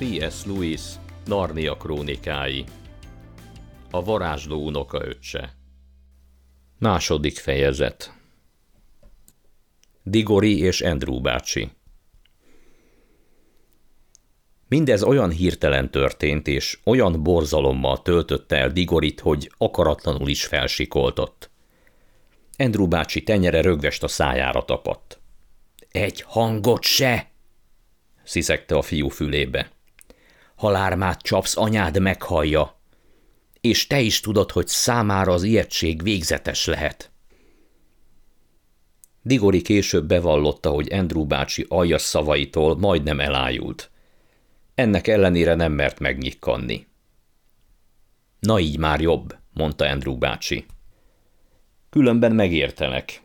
C.S. Lewis Narnia krónikái A varázsló unokaöccse Második fejezet Digori és Andrew bácsi Mindez olyan hirtelen történt, és olyan borzalommal töltötte el Digorit, hogy akaratlanul is felsikoltott. Andrew bácsi tenyere rögvest a szájára tapadt. Egy hangot se! sziszegte a fiú fülébe. Halármát csapsz, anyád meghallja. És te is tudod, hogy számára az ijegység végzetes lehet. Digori később bevallotta, hogy Andrew bácsi aljas szavaitól majdnem elájult. Ennek ellenére nem mert megnyikkanni. Na így már jobb, mondta Andrew bácsi. Különben megértenek,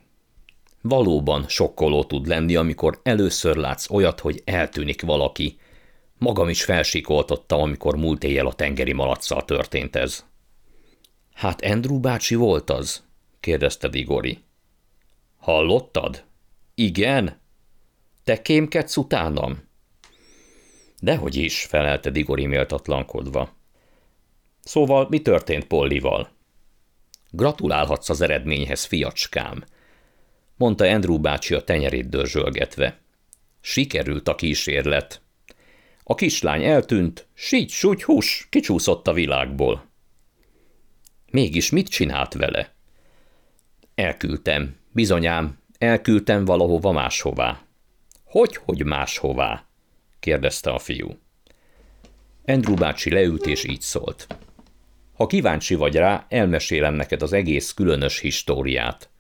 Valóban sokkoló tud lenni, amikor először látsz olyat, hogy eltűnik valaki. Magam is felsikoltottam, amikor múlt éjjel a tengeri malacsal történt ez. Hát Andrew bácsi volt az? kérdezte Digori. Hallottad? Igen? Te kémkedsz utánam? Dehogy is, felelte Digori méltatlankodva. Szóval mi történt Pollival? Gratulálhatsz az eredményhez, fiacskám – mondta Andrew bácsi a tenyerét dörzsölgetve. Sikerült a kísérlet. A kislány eltűnt, sígy, súgy, hús, kicsúszott a világból. Mégis mit csinált vele? Elküldtem, bizonyám, elküldtem valahova máshová. Hogy, hogy máshová? kérdezte a fiú. Andrew bácsi leült és így szólt. Ha kíváncsi vagy rá, elmesélem neked az egész különös históriát –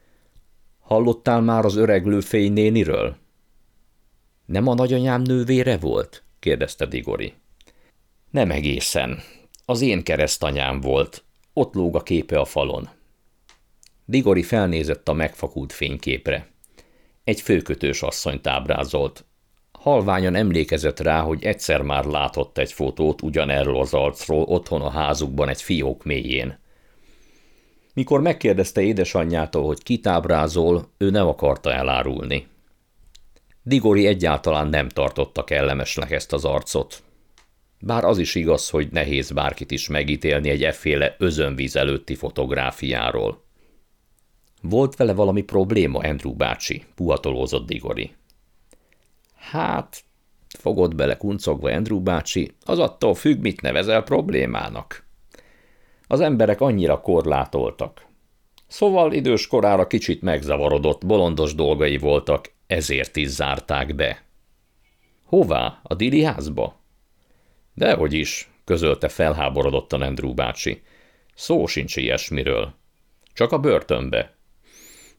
Hallottál már az öreg lőfény néniről? Nem a nagyanyám nővére volt? Kérdezte Digori. Nem egészen. Az én keresztanyám volt. Ott lóg a képe a falon. Digori felnézett a megfakult fényképre. Egy főkötős asszonyt ábrázolt. Halványan emlékezett rá, hogy egyszer már látott egy fotót ugyanerről az arcról otthon a házukban egy fiók mélyén. Mikor megkérdezte édesanyjától, hogy kitábrázol, ő nem akarta elárulni. Digori egyáltalán nem tartotta kellemesnek ezt az arcot. Bár az is igaz, hogy nehéz bárkit is megítélni egy efféle özönvíz előtti fotográfiáról. Volt vele valami probléma, Andrew bácsi, puhatolózott Digori. Hát, fogott bele kuncogva Andrew bácsi, az attól függ, mit nevezel problémának. Az emberek annyira korlátoltak. Szóval idős korára kicsit megzavarodott, bolondos dolgai voltak, ezért is zárták be. Hová? A Dili házba? Dehogy is, közölte felháborodottan Andrew bácsi. Szó sincs ilyesmiről. Csak a börtönbe.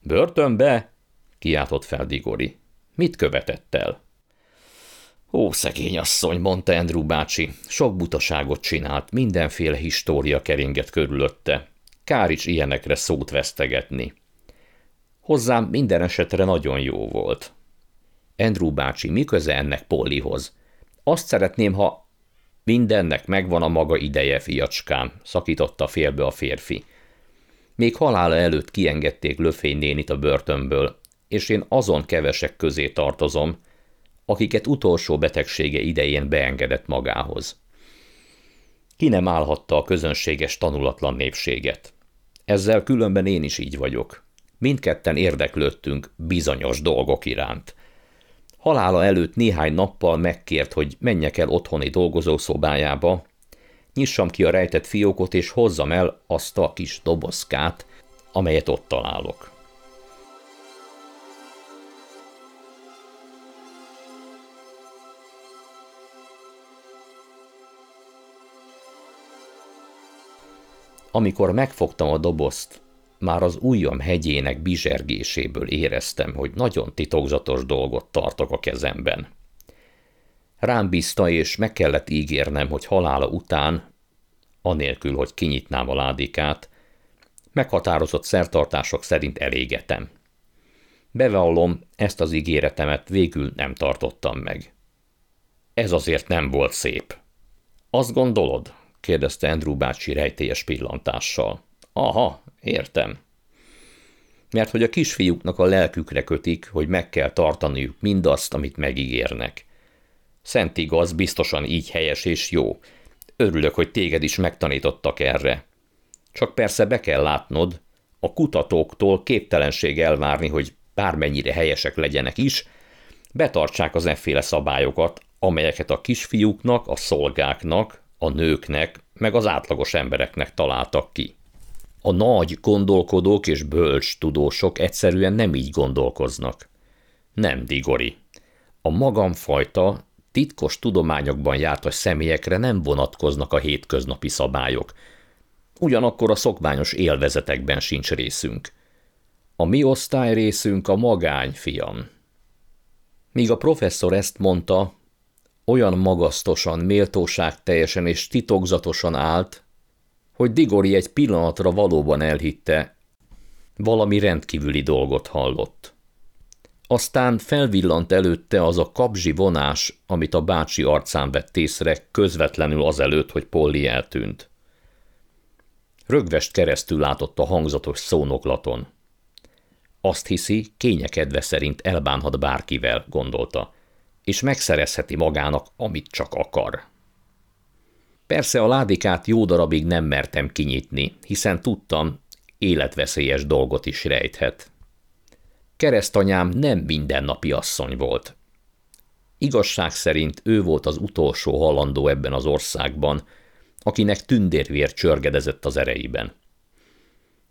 Börtönbe? kiáltott fel Digori. Mit követett el? Ó, szegény asszony, mondta Andrew bácsi, sok butaságot csinált, mindenféle história keringett körülötte. Kár is ilyenekre szót vesztegetni. Hozzám minden esetre nagyon jó volt. Andrew bácsi, mi köze ennek Pollihoz? Azt szeretném, ha mindennek megvan a maga ideje, fiacskám, szakította félbe a férfi. Még halála előtt kiengedték Löfény nénit a börtönből, és én azon kevesek közé tartozom, akiket utolsó betegsége idején beengedett magához. Ki nem állhatta a közönséges tanulatlan népséget. Ezzel különben én is így vagyok. Mindketten érdeklődtünk bizonyos dolgok iránt. Halála előtt néhány nappal megkért, hogy menjek el otthoni dolgozószobájába, nyissam ki a rejtett fiókot, és hozzam el azt a kis dobozkát, amelyet ott találok. Amikor megfogtam a dobozt, már az ujjam hegyének bizsergéséből éreztem, hogy nagyon titokzatos dolgot tartok a kezemben. Rám bízta, és meg kellett ígérnem, hogy halála után, anélkül, hogy kinyitnám a ládikát, meghatározott szertartások szerint elégetem. Bevallom, ezt az ígéretemet végül nem tartottam meg. Ez azért nem volt szép. Azt gondolod, kérdezte Andrew bácsi rejtélyes pillantással. Aha, értem. Mert hogy a kisfiúknak a lelkükre kötik, hogy meg kell tartaniuk mindazt, amit megígérnek. Szent igaz, biztosan így helyes és jó. Örülök, hogy téged is megtanítottak erre. Csak persze be kell látnod, a kutatóktól képtelenség elvárni, hogy bármennyire helyesek legyenek is, betartsák az efféle szabályokat, amelyeket a kisfiúknak, a szolgáknak, a nőknek, meg az átlagos embereknek találtak ki. A nagy gondolkodók és bölcs tudósok egyszerűen nem így gondolkoznak. Nem, Digori. A magamfajta, titkos tudományokban jártas személyekre nem vonatkoznak a hétköznapi szabályok. Ugyanakkor a szokványos élvezetekben sincs részünk. A mi osztály részünk a magány, fiam. Míg a professzor ezt mondta, olyan magasztosan, méltóság teljesen és titokzatosan állt, hogy Digori egy pillanatra valóban elhitte, valami rendkívüli dolgot hallott. Aztán felvillant előtte az a kapzsi vonás, amit a bácsi arcán vett észre közvetlenül azelőtt, hogy Polly eltűnt. Rögvest keresztül látott a hangzatos szónoklaton. Azt hiszi, kényekedve szerint elbánhat bárkivel, gondolta, és megszerezheti magának, amit csak akar. Persze a ládikát jó darabig nem mertem kinyitni, hiszen tudtam, életveszélyes dolgot is rejthet. Keresztanyám nem mindennapi asszony volt. Igazság szerint ő volt az utolsó halandó ebben az országban, akinek tündérvér csörgedezett az ereiben.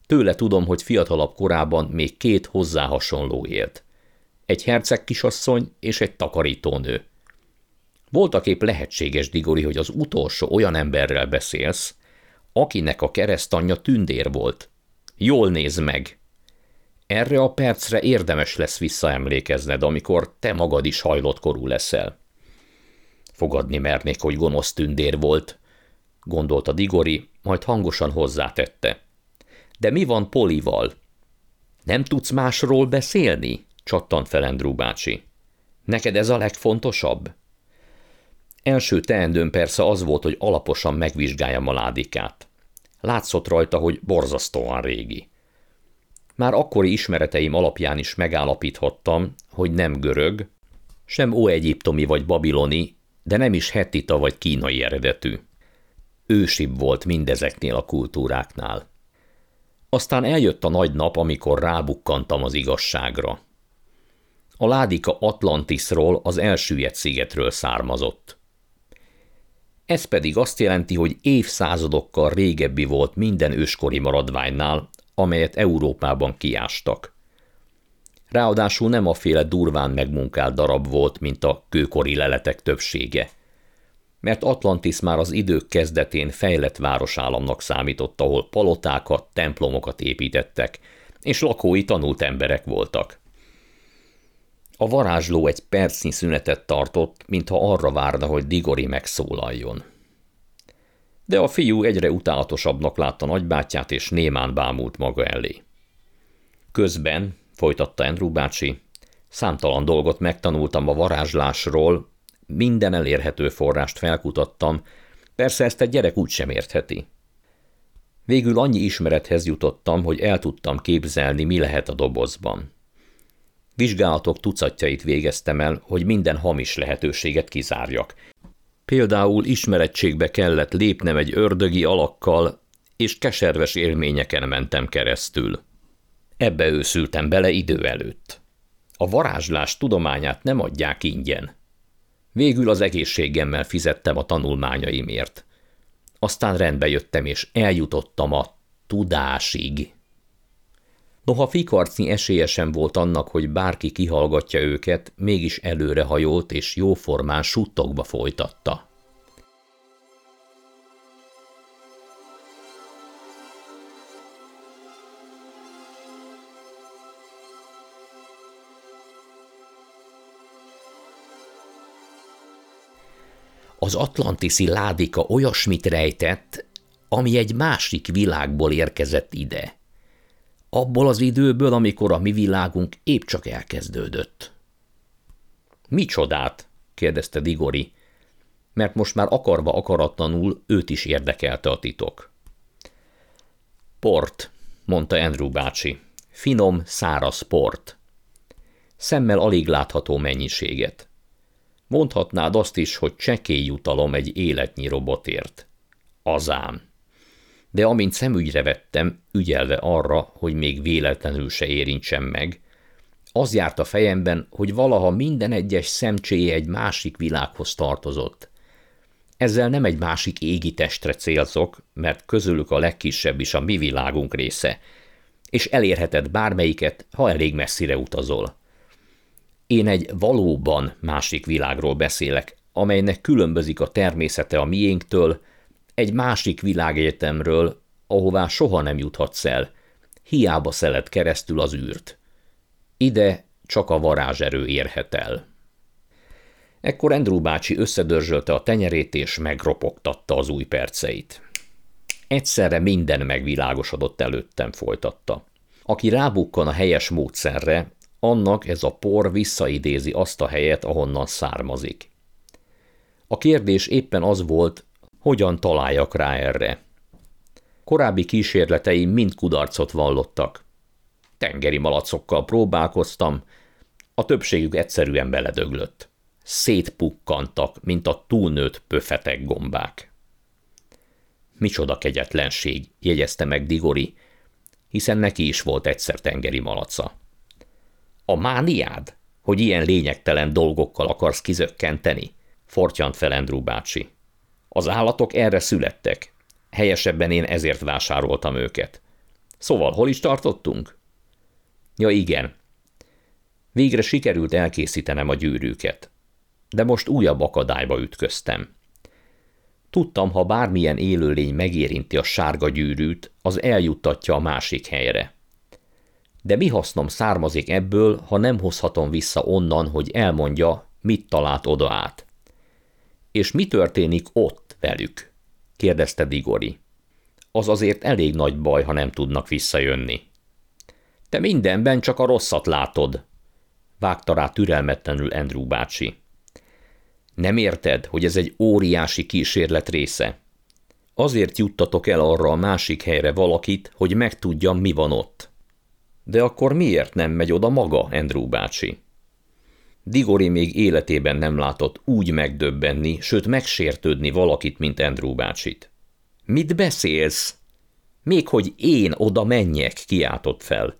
Tőle tudom, hogy fiatalabb korában még két hozzá hasonló élt. Egy herceg kisasszony és egy takarítónő. Voltak épp lehetséges, Digori, hogy az utolsó olyan emberrel beszélsz, akinek a keresztanyja tündér volt. Jól néz meg! Erre a percre érdemes lesz visszaemlékezned, amikor te magad is hajlott korú leszel. Fogadni mernék, hogy gonosz tündér volt, gondolta Digori, majd hangosan hozzátette. De mi van Polival? Nem tudsz másról beszélni? csattant fel Andrew bácsi. Neked ez a legfontosabb? Első teendőm persze az volt, hogy alaposan megvizsgáljam a ládikát. Látszott rajta, hogy borzasztóan régi. Már akkori ismereteim alapján is megállapíthattam, hogy nem görög, sem óegyiptomi vagy babiloni, de nem is hetita vagy kínai eredetű. Ősibb volt mindezeknél a kultúráknál. Aztán eljött a nagy nap, amikor rábukkantam az igazságra. A ládika Atlantisról, az elsüllyedt szigetről származott. Ez pedig azt jelenti, hogy évszázadokkal régebbi volt minden őskori maradványnál, amelyet Európában kiástak. Ráadásul nem a féle durván megmunkált darab volt, mint a kőkori leletek többsége. Mert Atlantis már az idők kezdetén fejlett városállamnak számított, ahol palotákat, templomokat építettek, és lakói tanult emberek voltak. A varázsló egy percnyi szünetet tartott, mintha arra várna, hogy Digori megszólaljon. De a fiú egyre utálatosabbnak látta nagybátyját, és némán bámult maga elé. Közben, folytatta Andrew bácsi, számtalan dolgot megtanultam a varázslásról, minden elérhető forrást felkutattam, persze ezt egy gyerek úgy sem értheti. Végül annyi ismerethez jutottam, hogy el tudtam képzelni, mi lehet a dobozban. Vizsgálatok tucatjait végeztem el, hogy minden hamis lehetőséget kizárjak. Például ismerettségbe kellett lépnem egy ördögi alakkal, és keserves élményeken mentem keresztül. Ebbe őszültem bele idő előtt. A varázslás tudományát nem adják ingyen. Végül az egészségemmel fizettem a tanulmányaimért. Aztán rendbe jöttem, és eljutottam a tudásig. Noha fikarcnyi esélye sem volt annak, hogy bárki kihallgatja őket, mégis előrehajolt és jóformán suttogva folytatta. Az atlantiszi ládika olyasmit rejtett, ami egy másik világból érkezett ide – abból az időből, amikor a mi világunk épp csak elkezdődött. Mi csodát? kérdezte Digori, mert most már akarva akaratlanul őt is érdekelte a titok. Port, mondta Andrew bácsi. Finom, száraz port. Szemmel alig látható mennyiséget. Mondhatnád azt is, hogy csekély jutalom egy életnyi robotért. Azám. De amint szemügyre vettem, ügyelve arra, hogy még véletlenül se érintsem meg, az járt a fejemben, hogy valaha minden egyes szemcséje egy másik világhoz tartozott. Ezzel nem egy másik égi testre célzok, mert közülük a legkisebb is a mi világunk része, és elérheted bármelyiket, ha elég messzire utazol. Én egy valóban másik világról beszélek, amelynek különbözik a természete a miénktől, egy másik világegyetemről, ahová soha nem juthatsz el, hiába szeled keresztül az űrt. Ide csak a varázserő érhet el. Ekkor Andrew bácsi összedörzsölte a tenyerét és megropogtatta az új perceit. Egyszerre minden megvilágosodott előttem, folytatta. Aki rábukkan a helyes módszerre, annak ez a por visszaidézi azt a helyet, ahonnan származik. A kérdés éppen az volt, hogyan találjak rá erre. Korábbi kísérleteim mind kudarcot vallottak. Tengeri malacokkal próbálkoztam, a többségük egyszerűen beledöglött. Szétpukkantak, mint a túlnőtt pöfetek gombák. Micsoda kegyetlenség, jegyezte meg Digori, hiszen neki is volt egyszer tengeri malaca. A mániád, hogy ilyen lényegtelen dolgokkal akarsz kizökkenteni? Fortyant fel Andrew bácsi. Az állatok erre születtek. Helyesebben én ezért vásároltam őket. Szóval hol is tartottunk? Ja igen. Végre sikerült elkészítenem a gyűrűket. De most újabb akadályba ütköztem. Tudtam, ha bármilyen élőlény megérinti a sárga gyűrűt, az eljuttatja a másik helyre. De mi hasznom származik ebből, ha nem hozhatom vissza onnan, hogy elmondja, mit talált oda át? És mi történik ott velük? kérdezte Digori. Az azért elég nagy baj, ha nem tudnak visszajönni. Te mindenben csak a rosszat látod, vágta rá türelmetlenül Andrew bácsi. Nem érted, hogy ez egy óriási kísérlet része? Azért juttatok el arra a másik helyre valakit, hogy megtudjam, mi van ott. De akkor miért nem megy oda maga, Andrew bácsi? Digori még életében nem látott úgy megdöbbenni, sőt megsértődni valakit, mint Andrew bácsit. Mit beszélsz? Még hogy én oda menjek, kiáltott fel.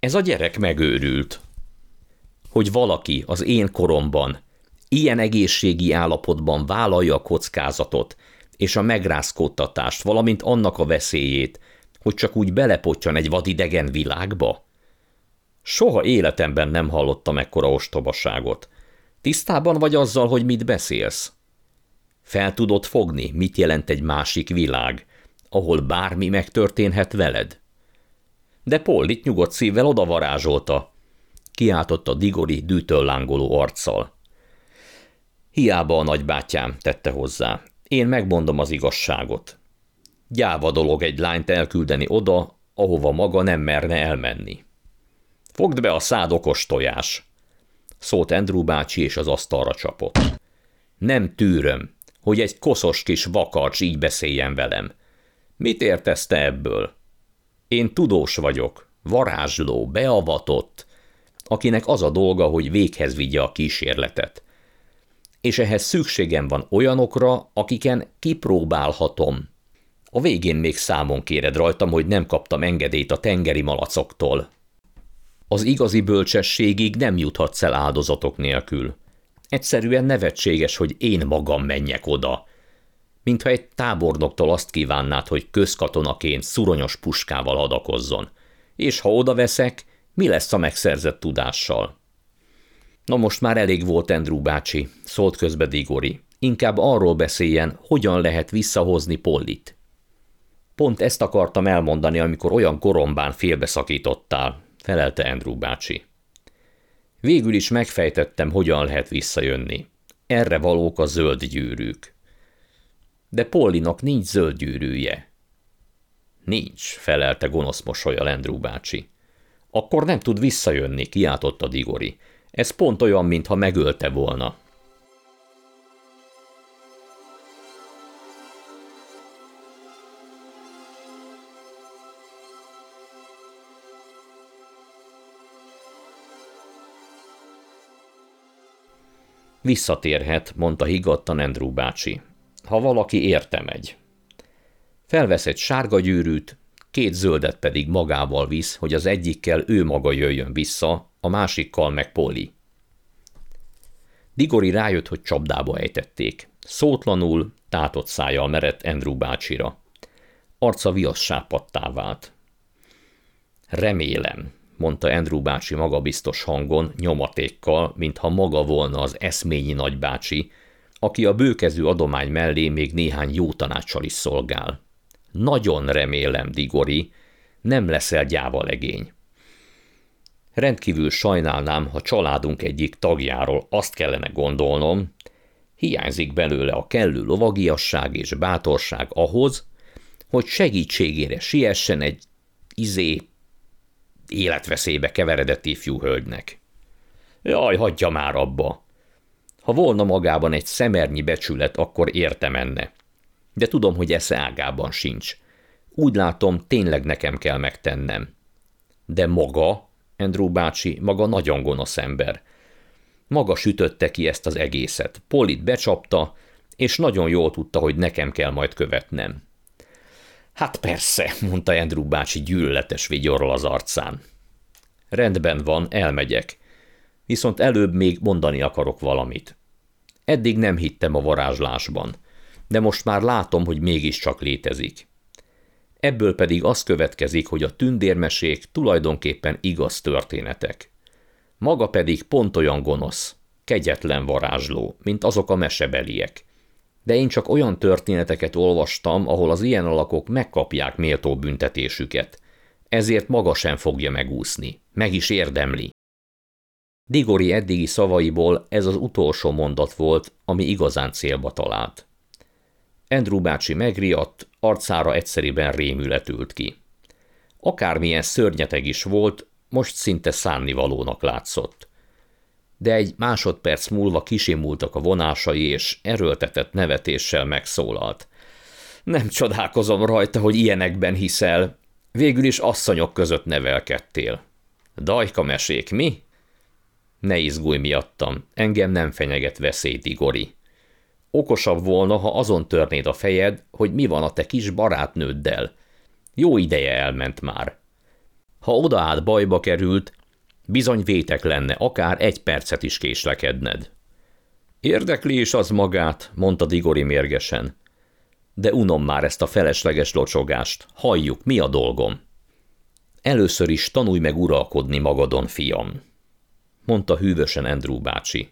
Ez a gyerek megőrült. Hogy valaki az én koromban ilyen egészségi állapotban vállalja a kockázatot és a megrázkódtatást, valamint annak a veszélyét, hogy csak úgy belepottyan egy vadidegen világba? Soha életemben nem hallottam ekkora ostobaságot. Tisztában vagy azzal, hogy mit beszélsz? Fel tudod fogni, mit jelent egy másik világ, ahol bármi megtörténhet veled? De Pollit nyugodt szívvel odavarázsolta. Kiáltotta Digori dűtől lángoló arccal. Hiába a nagybátyám, tette hozzá. Én megmondom az igazságot. Gyáva dolog egy lányt elküldeni oda, ahova maga nem merne elmenni. Fogd be a szád okos tojás, szólt Andrew bácsi és az asztalra csapott. Nem tűröm, hogy egy koszos kis vakarcs így beszéljen velem. Mit értesz te ebből? Én tudós vagyok, varázsló, beavatott, akinek az a dolga, hogy véghez vigye a kísérletet és ehhez szükségem van olyanokra, akiken kipróbálhatom. A végén még számon kéred rajtam, hogy nem kaptam engedélyt a tengeri malacoktól. Az igazi bölcsességig nem juthatsz el áldozatok nélkül. Egyszerűen nevetséges, hogy én magam menjek oda. Mintha egy tábornoktól azt kívánnád, hogy közkatonaként szuronyos puskával adakozzon. És ha oda veszek, mi lesz a megszerzett tudással? Na most már elég volt Andrew bácsi, szólt közbe Digori. Inkább arról beszéljen, hogyan lehet visszahozni Pollit. Pont ezt akartam elmondani, amikor olyan korombán félbeszakítottál, felelte Andrew bácsi. Végül is megfejtettem, hogyan lehet visszajönni. Erre valók a zöld gyűrűk. De Pollinak nincs zöld gyűrűje. Nincs, felelte gonosz mosolya Andrew bácsi. Akkor nem tud visszajönni, kiáltotta Digori. Ez pont olyan, mintha megölte volna. Visszatérhet, mondta higgadtan Andrew bácsi. Ha valaki érte megy. Felvesz egy sárga gyűrűt, két zöldet pedig magával visz, hogy az egyikkel ő maga jöjjön vissza, a másikkal meg Polly. Digori rájött, hogy csapdába ejtették. Szótlanul, tátott szájjal merett Andrew bácsira. Arca viassápattá vált. Remélem, mondta Andrew bácsi magabiztos hangon, nyomatékkal, mintha maga volna az eszményi nagybácsi, aki a bőkezű adomány mellé még néhány jó tanácssal is szolgál. Nagyon remélem, Digori, nem leszel gyáva legény. Rendkívül sajnálnám, ha családunk egyik tagjáról azt kellene gondolnom, hiányzik belőle a kellő lovagiasság és bátorság ahhoz, hogy segítségére siessen egy izé életveszélybe keveredett ifjú hölgynek. Jaj, hagyja már abba! Ha volna magában egy szemernyi becsület, akkor értem enne. De tudom, hogy esze ágában sincs. Úgy látom, tényleg nekem kell megtennem. De maga, Andrew bácsi, maga nagyon gonosz ember. Maga sütötte ki ezt az egészet. Polit becsapta, és nagyon jól tudta, hogy nekem kell majd követnem. Hát persze, mondta Andrew bácsi gyűlöletes vigyorral az arcán. Rendben van, elmegyek. Viszont előbb még mondani akarok valamit. Eddig nem hittem a varázslásban, de most már látom, hogy mégiscsak létezik. Ebből pedig az következik, hogy a tündérmesék tulajdonképpen igaz történetek. Maga pedig pont olyan gonosz, kegyetlen varázsló, mint azok a mesebeliek de én csak olyan történeteket olvastam, ahol az ilyen alakok megkapják méltó büntetésüket. Ezért maga sem fogja megúszni. Meg is érdemli. Digori eddigi szavaiból ez az utolsó mondat volt, ami igazán célba talált. Andrew bácsi megriadt, arcára egyszeriben rémület ült ki. Akármilyen szörnyeteg is volt, most szinte szánnivalónak látszott de egy másodperc múlva kisimultak a vonásai, és erőltetett nevetéssel megszólalt. Nem csodálkozom rajta, hogy ilyenekben hiszel. Végül is asszonyok között nevelkedtél. Dajka mesék, mi? Ne izgulj miattam, engem nem fenyeget veszély, Igori. Okosabb volna, ha azon törnéd a fejed, hogy mi van a te kis barátnőddel. Jó ideje elment már. Ha odaállt bajba került, Bizony vétek lenne, akár egy percet is késlekedned. Érdekli is az magát, mondta Digori mérgesen. De unom már ezt a felesleges locsogást. Halljuk, mi a dolgom? Először is tanulj meg uralkodni magadon, fiam, mondta hűvösen Andrew bácsi.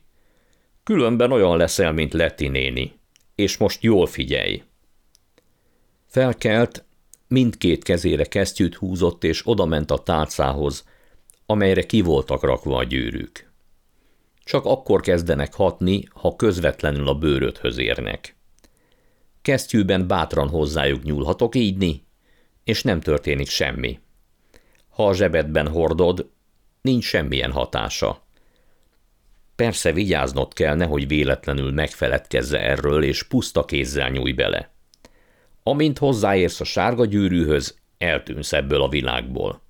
Különben olyan leszel, mint Leti néni. És most jól figyelj. Felkelt, mindkét kezére kesztyűt húzott, és odament a tálcához, amelyre ki voltak rakva a gyűrűk. Csak akkor kezdenek hatni, ha közvetlenül a bőröthöz érnek. Kesztyűben bátran hozzájuk nyúlhatok ígyni, és nem történik semmi. Ha a zsebedben hordod, nincs semmilyen hatása. Persze vigyáznod kell, nehogy véletlenül megfeledkezze erről, és puszta kézzel nyúj bele. Amint hozzáérsz a sárga gyűrűhöz, eltűnsz ebből a világból.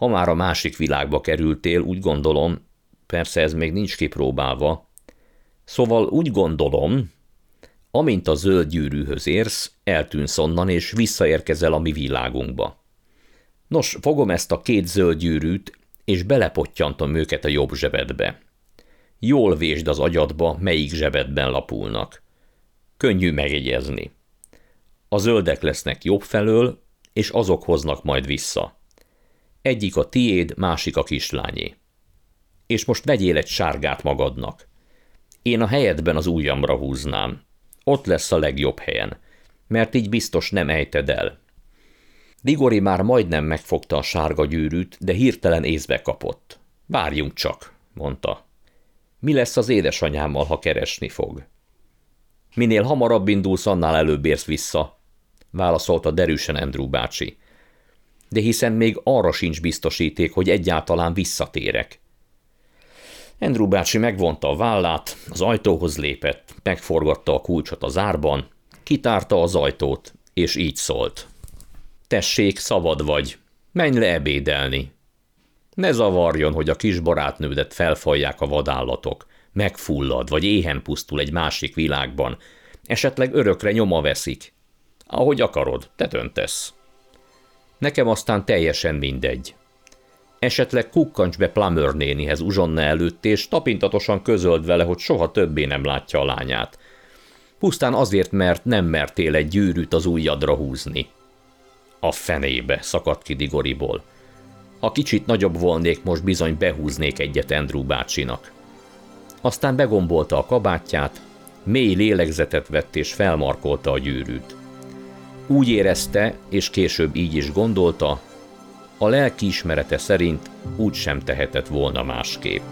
Ha már a másik világba kerültél, úgy gondolom, persze ez még nincs kipróbálva, szóval úgy gondolom, amint a zöld gyűrűhöz érsz, eltűnsz onnan, és visszaérkezel a mi világunkba. Nos, fogom ezt a két zöld gyűrűt, és belepottyantom őket a jobb zsebedbe. Jól vésd az agyadba, melyik zsebedben lapulnak. Könnyű megjegyezni. A zöldek lesznek jobb felől, és azok hoznak majd vissza. Egyik a tiéd, másik a kislányé. És most vegyél egy sárgát magadnak. Én a helyedben az ujjamra húznám. Ott lesz a legjobb helyen, mert így biztos nem ejted el. Digori már majdnem megfogta a sárga gyűrűt, de hirtelen észbe kapott. Várjunk csak, mondta. Mi lesz az édesanyámmal, ha keresni fog? Minél hamarabb indulsz, annál előbb érsz vissza, válaszolta derűsen Andrew bácsi de hiszen még arra sincs biztosíték, hogy egyáltalán visszatérek. Andrew bácsi megvonta a vállát, az ajtóhoz lépett, megforgatta a kulcsot az árban, kitárta az ajtót, és így szólt. Tessék, szabad vagy, menj le ebédelni. Ne zavarjon, hogy a kis barátnődet felfalják a vadállatok, megfullad, vagy éhen pusztul egy másik világban, esetleg örökre nyoma veszik. Ahogy akarod, te döntesz. Nekem aztán teljesen mindegy. Esetleg kukkancs be Plummer nénihez uzsonna előtt, és tapintatosan közöld vele, hogy soha többé nem látja a lányát. Pusztán azért, mert nem mertél egy gyűrűt az ujjadra húzni. A fenébe, szakadt ki Digoriból. Ha kicsit nagyobb volnék, most bizony behúznék egyet Andrew bácsinak. Aztán begombolta a kabátját, mély lélegzetet vett és felmarkolta a gyűrűt. Úgy érezte, és később így is gondolta, a lelki ismerete szerint úgy sem tehetett volna másképp.